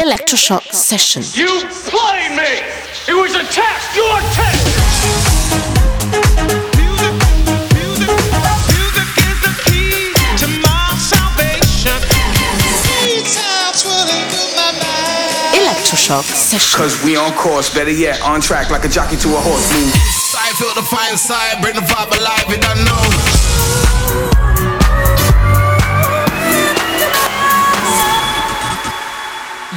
Electroshock Session. You played me! It was a test! Your test! Electroshock Session. Cause we on course, better yet, on track like a jockey to a horse. Move. I feel the fire inside, bring the vibe alive, you don't know.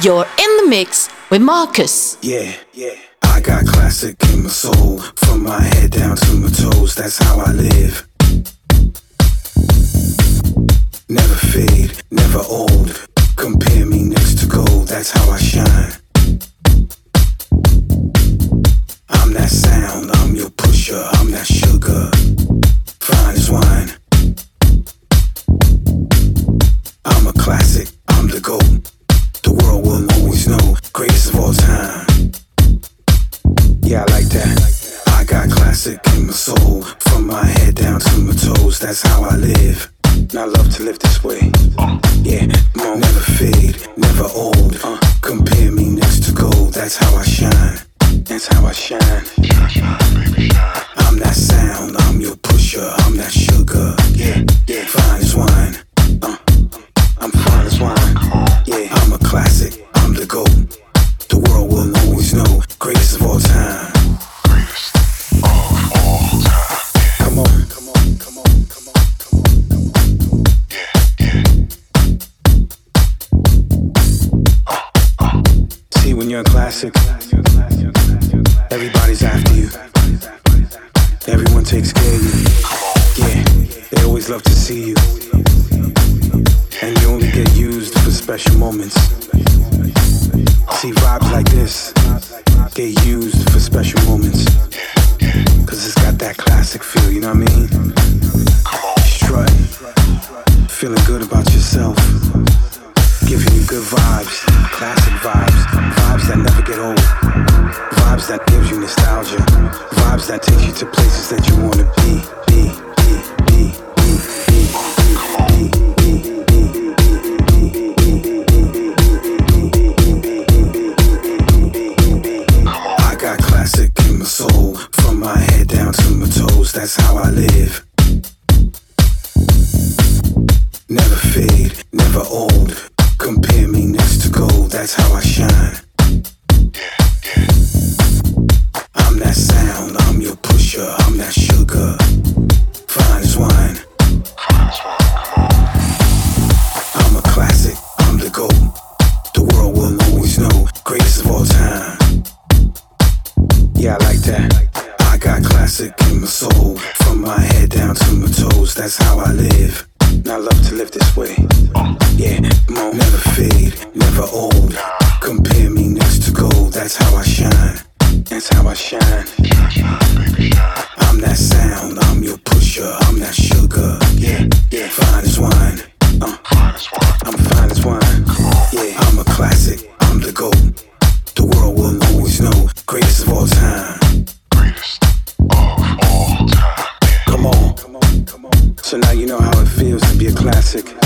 You're in the mix with Marcus. Yeah, yeah. I got classic in my soul, from my head down to my toes. That's how I live. Never fade, never old. Compare me next to gold. That's how I shine. I'm that sound, I'm your pusher, I'm that sugar. Fine as wine. I'm a classic, I'm the GOAT. The world know, greatest of all time. Yeah, I like that. I got classic in my soul, from my head down to my toes. That's how I live. And I love to live this way. Yeah, never fade, never old. Uh, compare me next to gold. That's how I shine. That's how I shine. I'm that sound, I'm your pusher, I'm that sugar. Yeah, yeah, fine as wine. Uh, I'm fine as wine. Yeah, I'm a classic, the. The world will always know, greatest of all time. Come on, come on, come on, come on. See, when you're a classic, everybody's after you. Everyone takes care of you. Yeah, they always love to see you. And you only get used for special moments. See, vibes like this get used for special moments. Cause it's got that classic feel, you know what I mean? Strutting, feeling good about yourself, giving you good vibes, classic vibes, vibes that never get old, vibes that gives you nostalgia, vibes that takes you to places that you wanna be, be, be, be, So now you know how it feels to be a classic.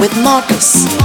With Marcus.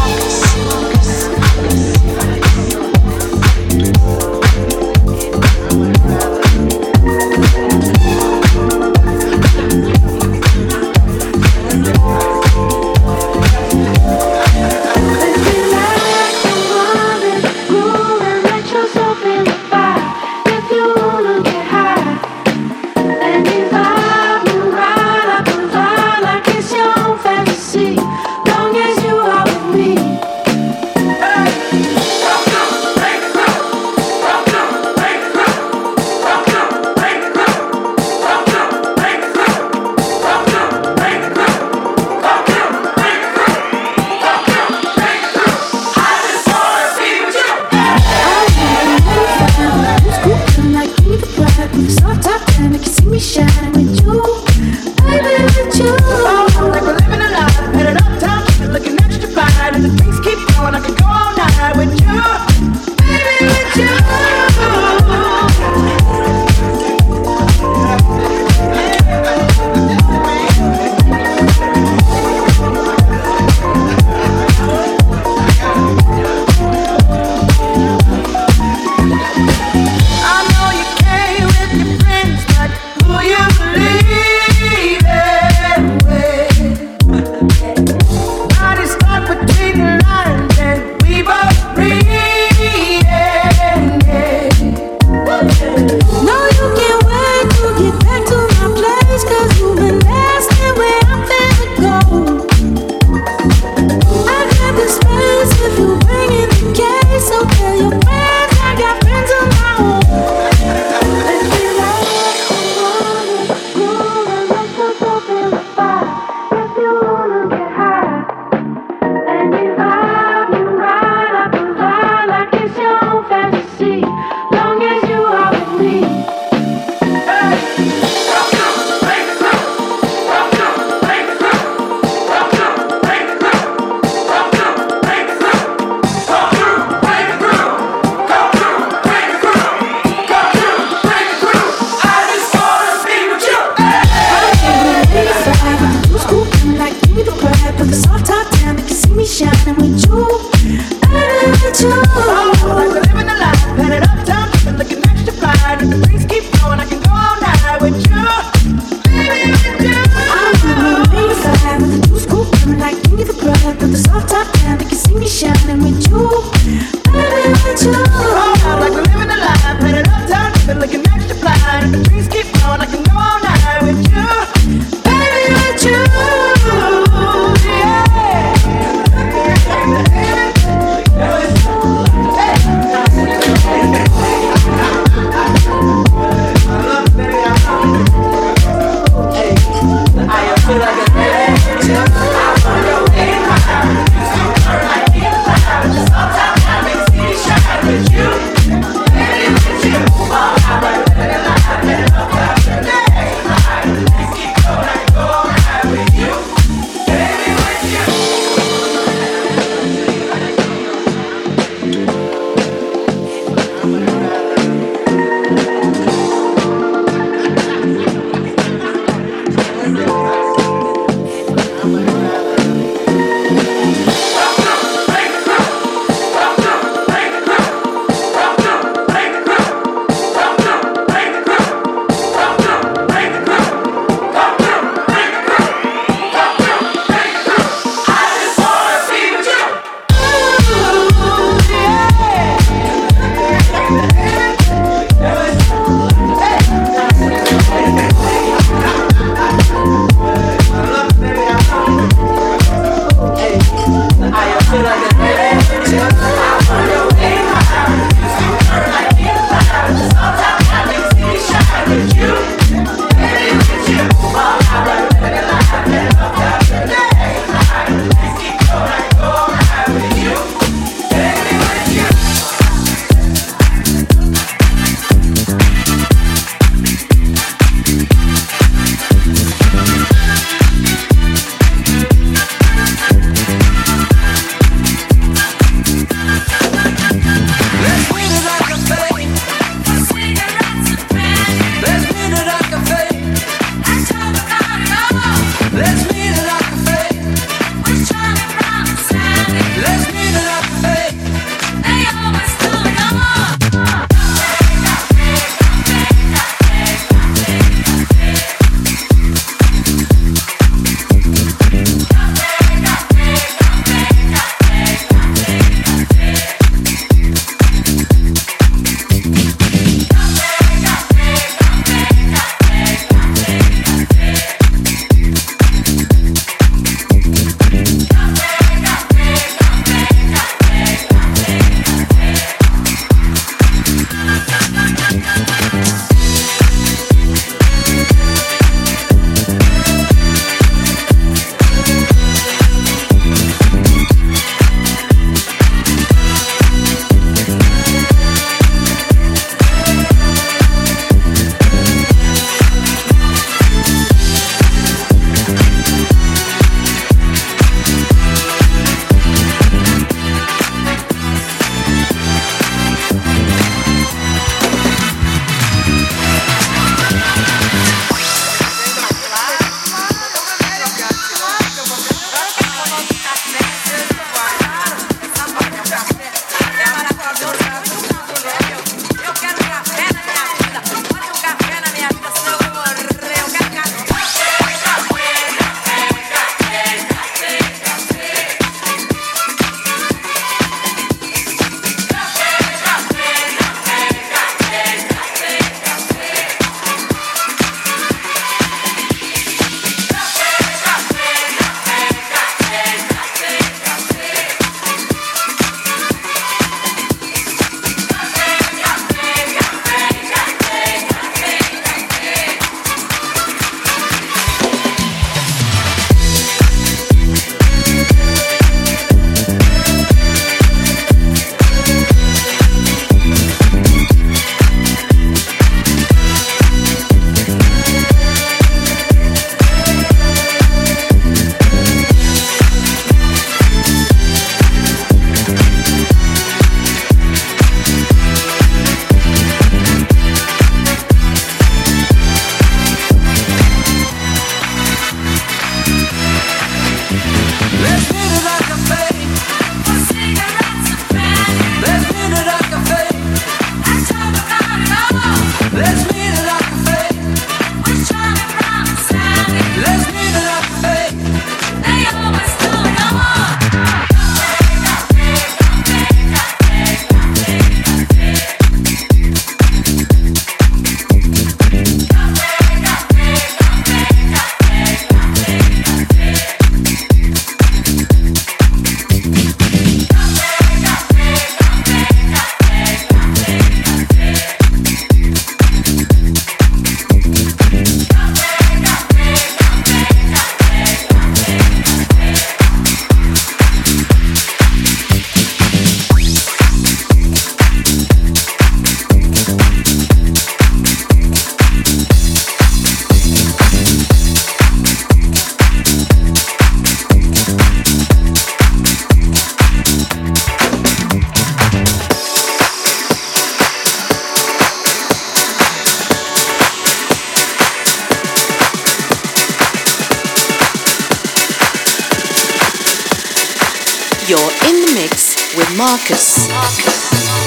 You're in the mix with Marcus. Marcus.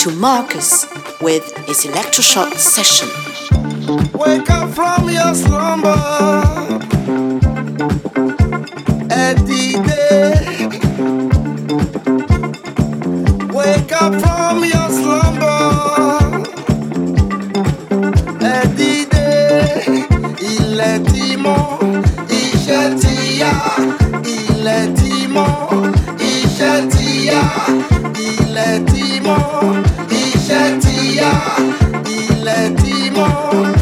to Marcus with his electroshock session. Wake up from your slumber. fall.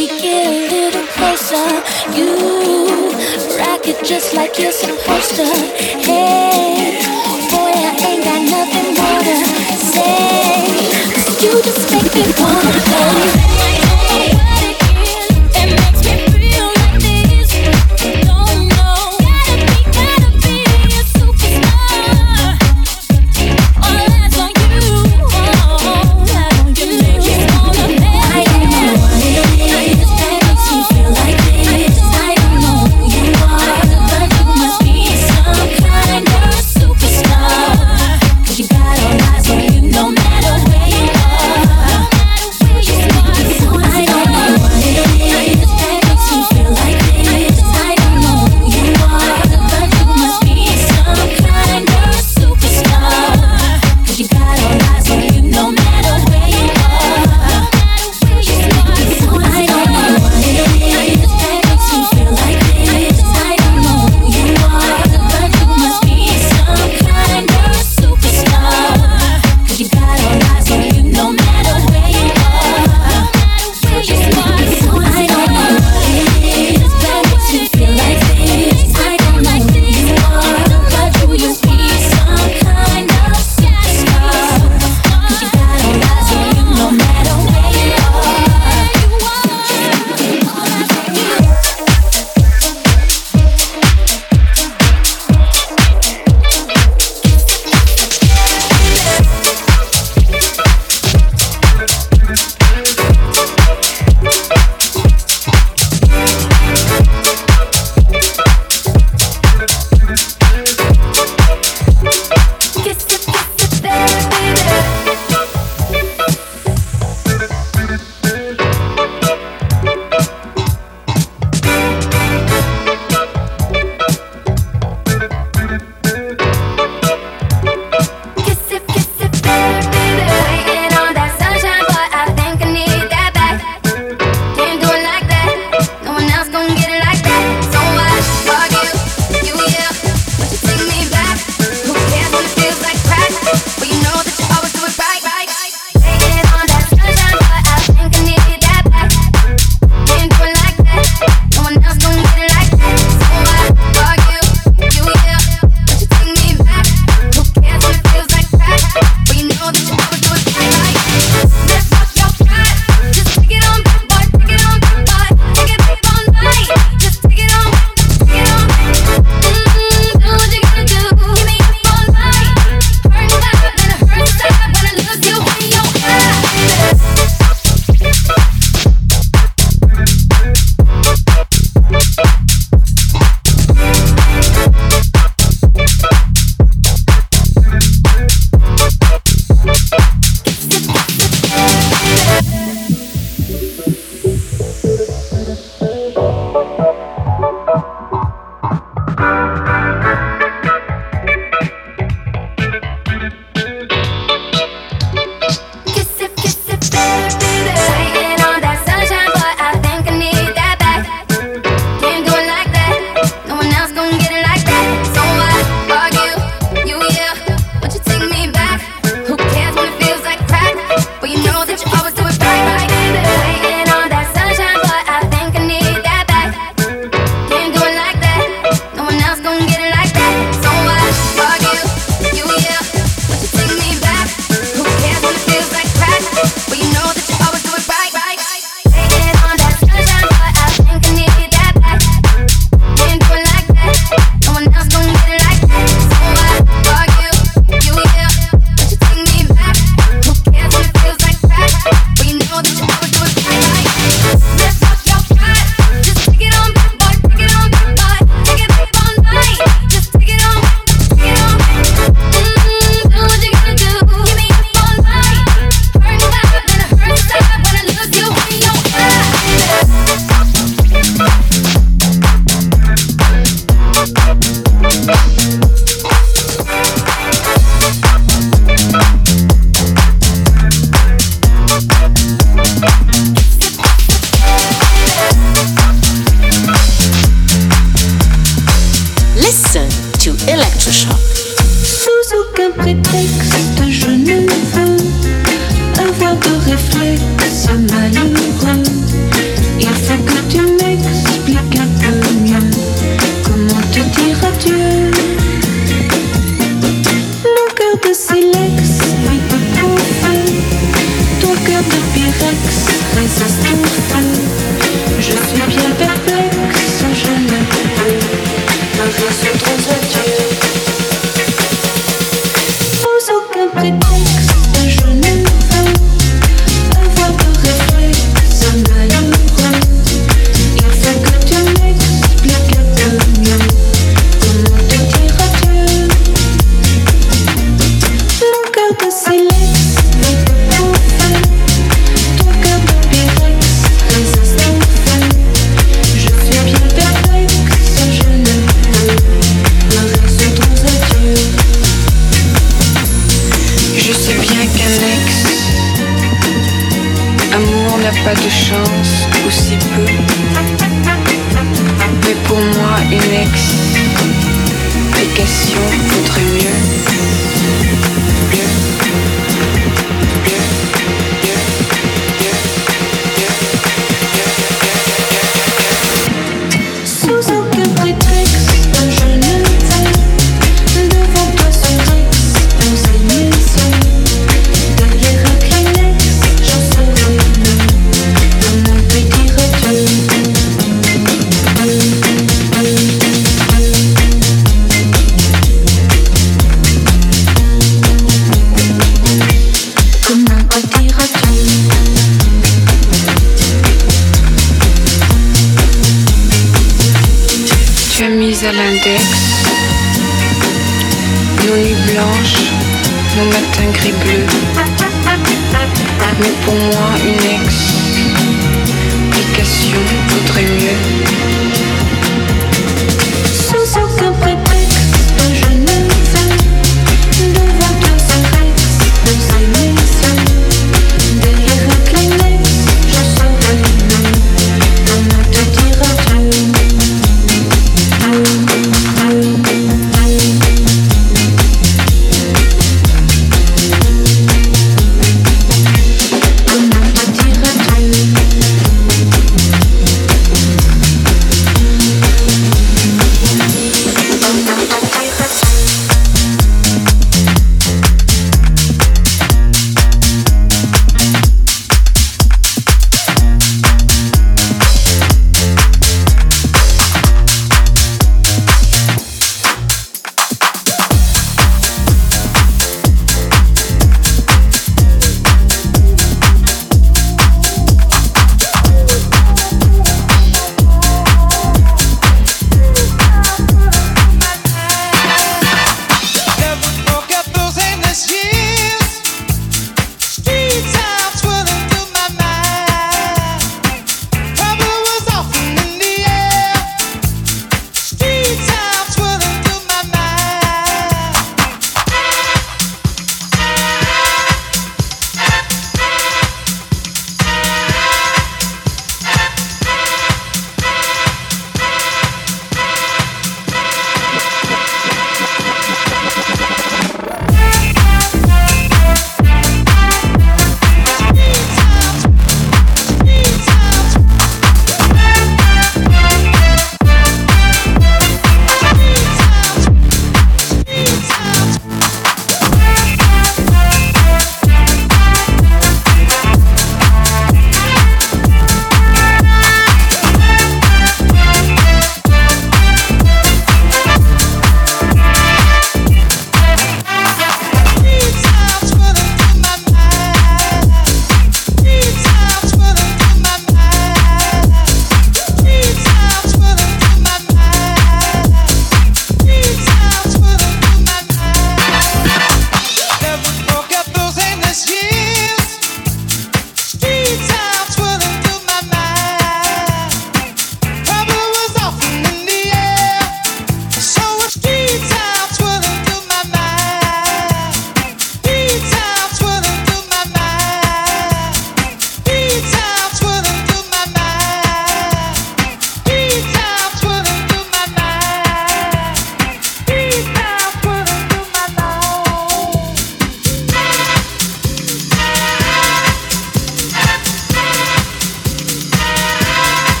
we get a little closer, you rock it just like you're supposed to. Hey, boy, I ain't got nothing more to say. You just make me wanna go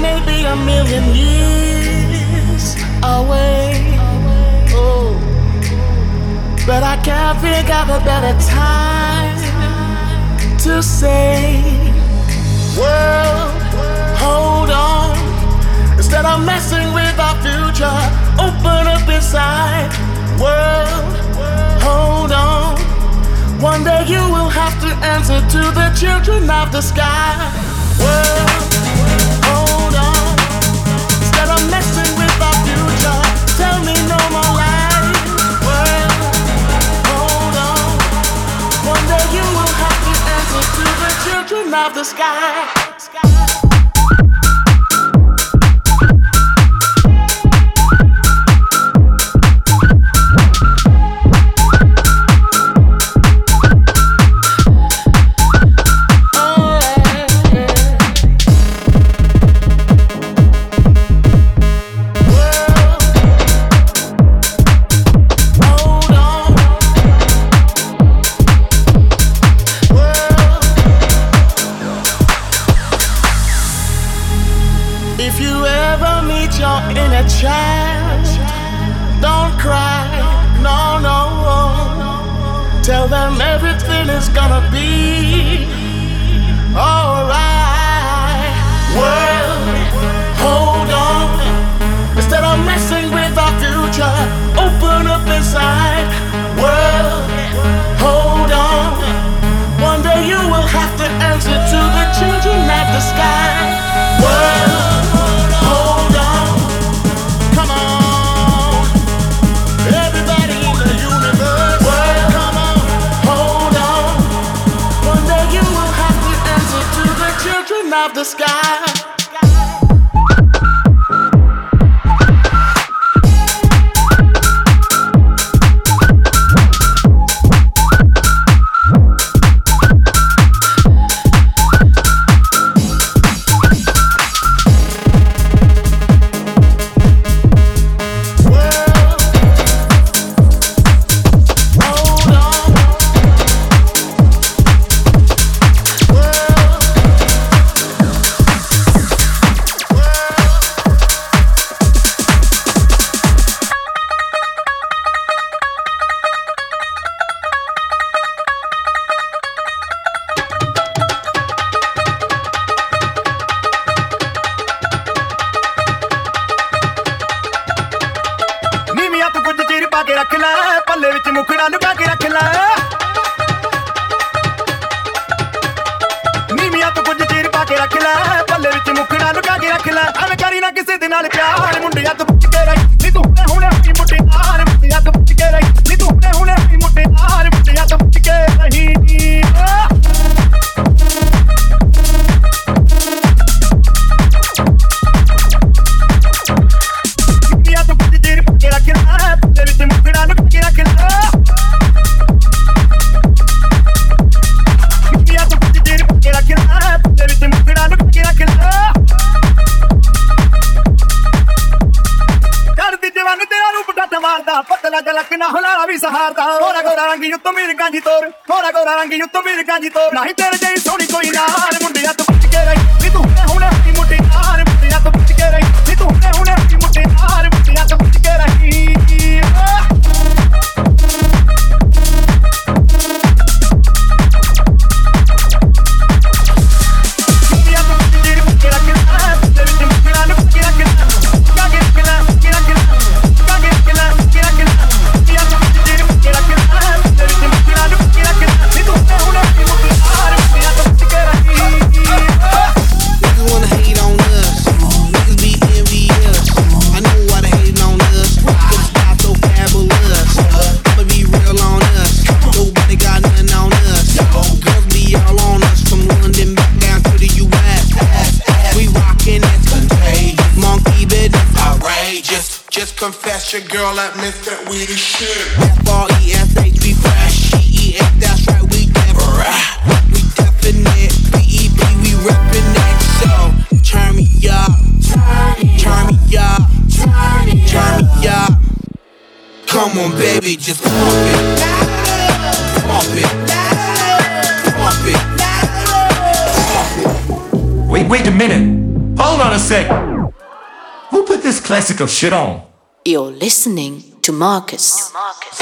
May be a million years away. Oh, but I can't think of a better time to say, World, hold on. Instead of messing with our future, open up inside. World, hold on. One day you will have to answer to the children of the sky. World, hold on. Instead of messing with our future, tell me no more lies. World, hold on. One day you will have to answer to the children of the sky. Sky. ਸਹਾਰਦਾ ਹੋਰਾ ਗੋਰਾ ਰੰਗੀ ਉੱਤੋਂ ਮੀਰ ਗਾਂਜੀ ਤੋਰ, ਹੋਰਾ ਗੋਰਾ ਰੰਗੀ ਉੱਤੋਂ ਮੀਰ ਗਾਂਜੀ ਤੋਰ। ਨਹੀਂ ਤੇਰੇ ਜਿਹੀ ਸੋਹਣੀ ਕੋਈ ਨਾਲ ਮੁੰਡਿਆਂ ਤੋਂ ਪੁੱਛ ਕੇ ਰਹੀ। ਨੀ ਤੂੰ ਹੁਣੇ ਹੁਣੇ That's your girl, admit that we the shit. F-R-E-S-H, we fresh. That's right, we. We definite. P-E-P, we reppin' it. So, turn me up. Turn me up. Turn me up. Come on, baby, just. Pump it. Pump it. Wait, wait a minute. Hold on a sec. Who put this classical shit on? You're listening to Marcus. Marcus.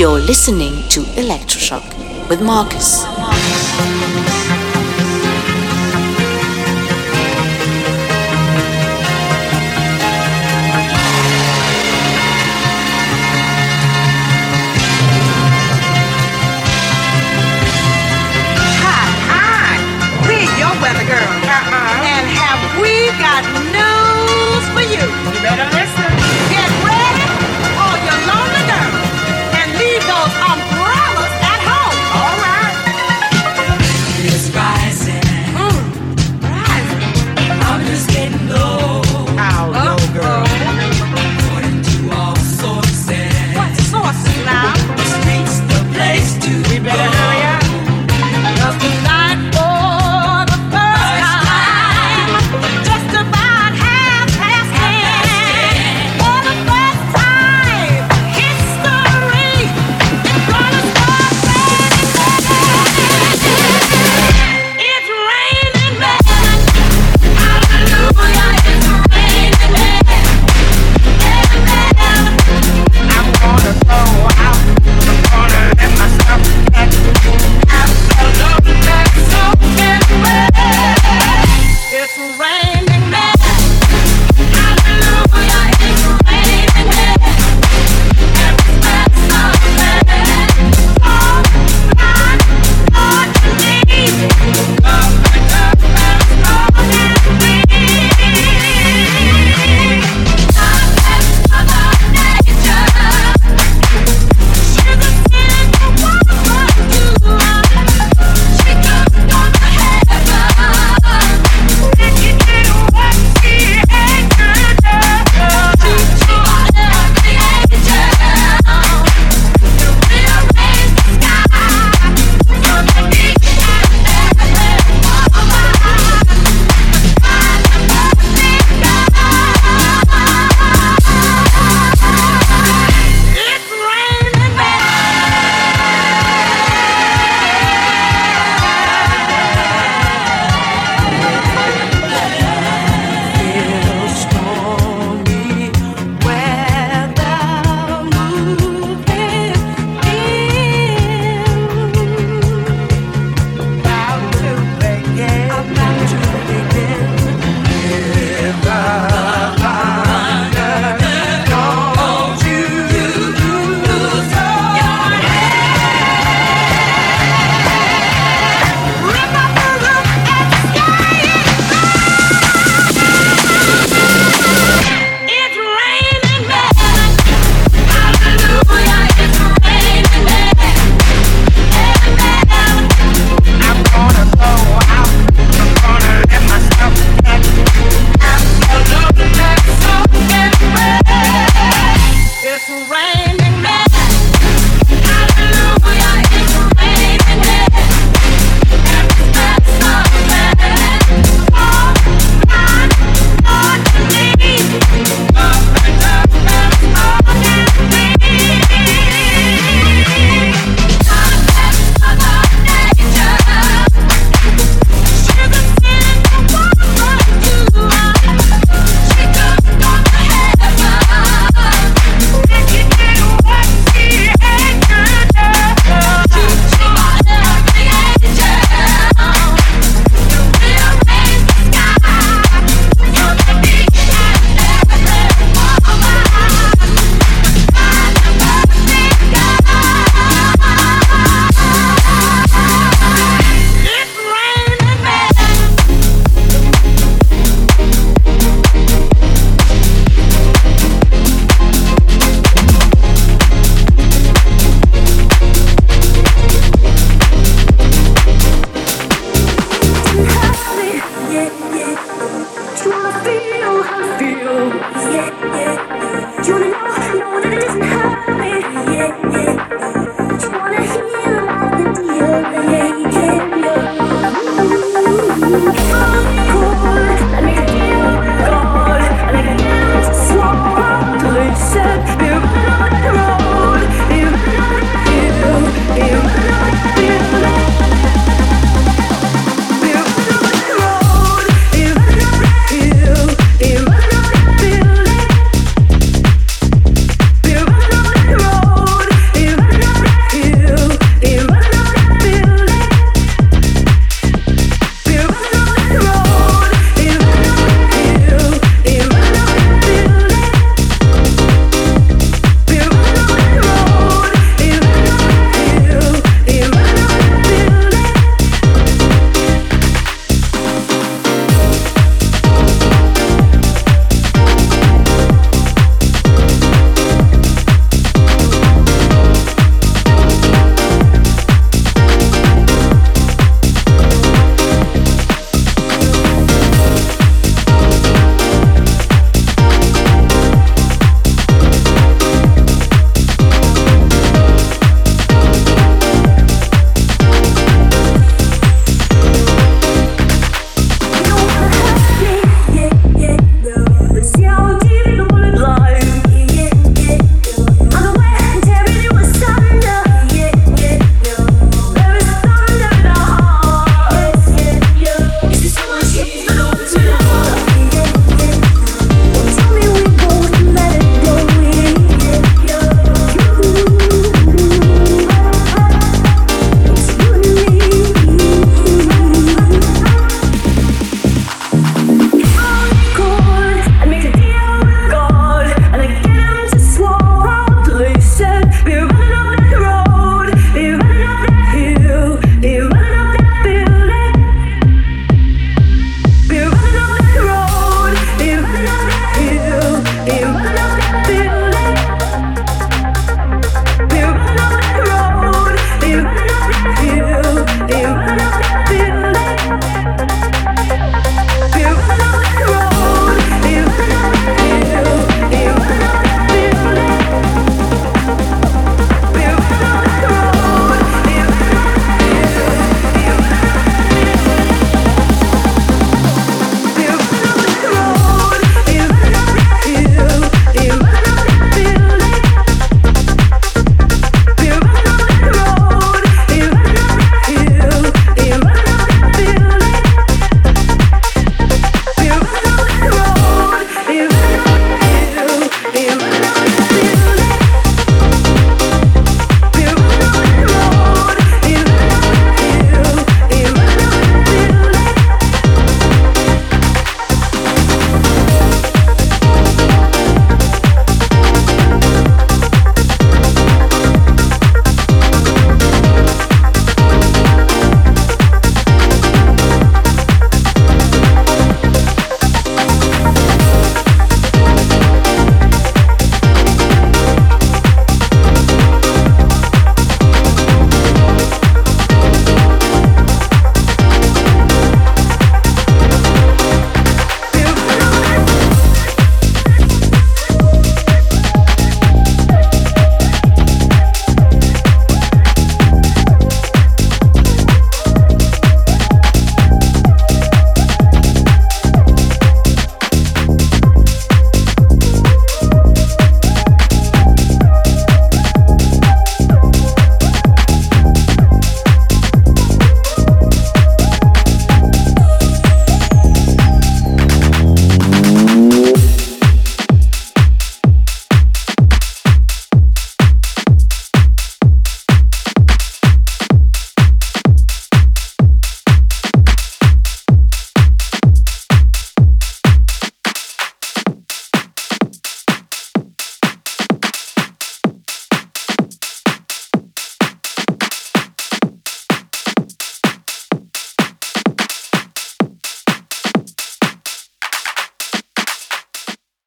You're listening to Electroshock with Marcus.